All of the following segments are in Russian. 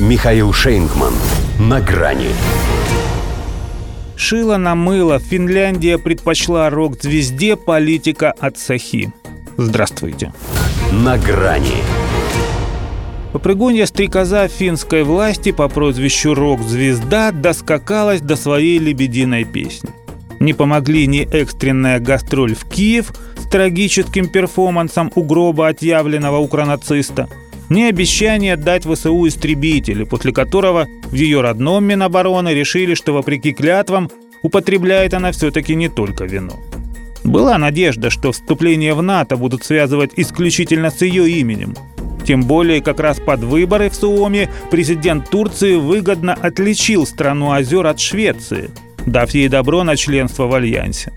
Михаил Шейнгман. На грани. Шило на мыло. Финляндия предпочла рок-звезде политика от Сахи. Здравствуйте. На грани. Попрыгунья стрекоза финской власти по прозвищу «Рок-звезда» доскакалась до своей лебединой песни. Не помогли ни экстренная гастроль в Киев с трагическим перформансом у гроба отъявленного укронациста, ни обещание дать ВСУ истребители, после которого в ее родном Минобороны решили, что вопреки клятвам употребляет она все-таки не только вино. Была надежда, что вступление в НАТО будут связывать исключительно с ее именем. Тем более, как раз под выборы в Суоме президент Турции выгодно отличил страну озер от Швеции – дав ей добро на членство в Альянсе.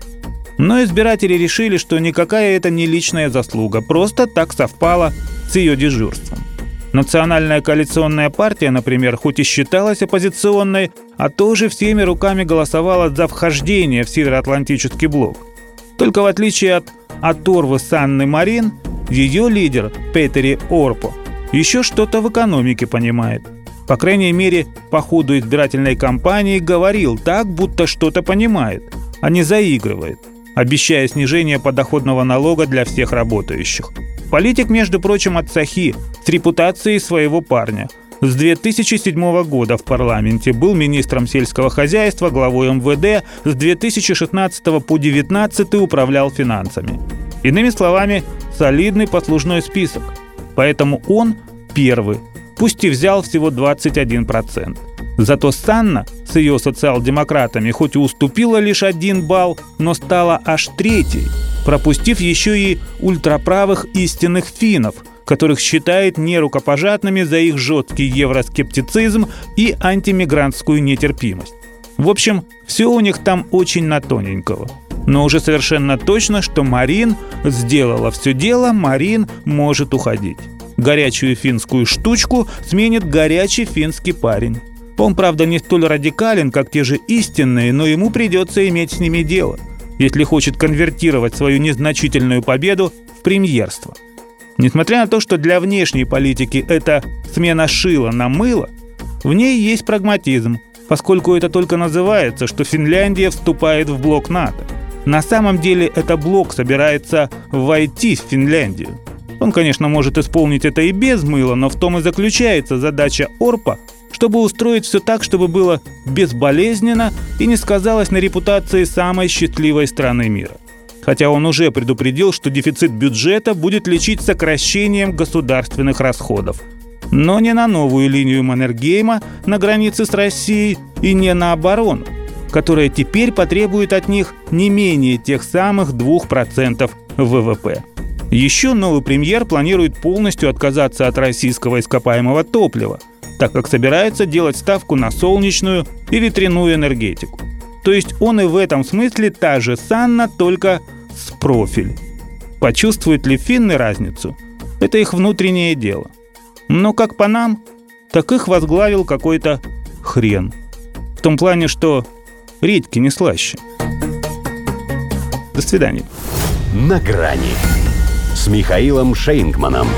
Но избиратели решили, что никакая это не личная заслуга, просто так совпало с ее дежурством. Национальная коалиционная партия, например, хоть и считалась оппозиционной, а тоже всеми руками голосовала за вхождение в Североатлантический блок. Только в отличие от оторвы Санны Марин, ее лидер Петери Орпо еще что-то в экономике понимает – по крайней мере, по ходу избирательной кампании говорил так, будто что-то понимает, а не заигрывает, обещая снижение подоходного налога для всех работающих. Политик, между прочим, от Сахи, с репутацией своего парня. С 2007 года в парламенте был министром сельского хозяйства, главой МВД, с 2016 по 2019 управлял финансами. Иными словами, солидный послужной список. Поэтому он первый пусть и взял всего 21%. Зато Санна с ее социал-демократами хоть и уступила лишь один балл, но стала аж третьей, пропустив еще и ультраправых истинных финнов, которых считает нерукопожатными за их жесткий евроскептицизм и антимигрантскую нетерпимость. В общем, все у них там очень на тоненького. Но уже совершенно точно, что Марин сделала все дело, Марин может уходить. Горячую финскую штучку сменит горячий финский парень. Он, правда, не столь радикален, как те же истинные, но ему придется иметь с ними дело, если хочет конвертировать свою незначительную победу в премьерство. Несмотря на то, что для внешней политики это смена шила на мыло, в ней есть прагматизм, поскольку это только называется, что Финляндия вступает в блок НАТО. На самом деле это блок собирается войти в Финляндию. Он, конечно, может исполнить это и без мыла, но в том и заключается задача Орпа, чтобы устроить все так, чтобы было безболезненно и не сказалось на репутации самой счастливой страны мира. Хотя он уже предупредил, что дефицит бюджета будет лечить сокращением государственных расходов. Но не на новую линию Маннергейма на границе с Россией и не на оборону, которая теперь потребует от них не менее тех самых 2% ВВП. Еще новый премьер планирует полностью отказаться от российского ископаемого топлива, так как собирается делать ставку на солнечную и ветряную энергетику. То есть он и в этом смысле та же Санна, только с профиль. Почувствуют ли финны разницу? Это их внутреннее дело. Но как по нам, так их возглавил какой-то хрен. В том плане, что редьки не слаще. До свидания. На грани с Михаилом Шейнгманом.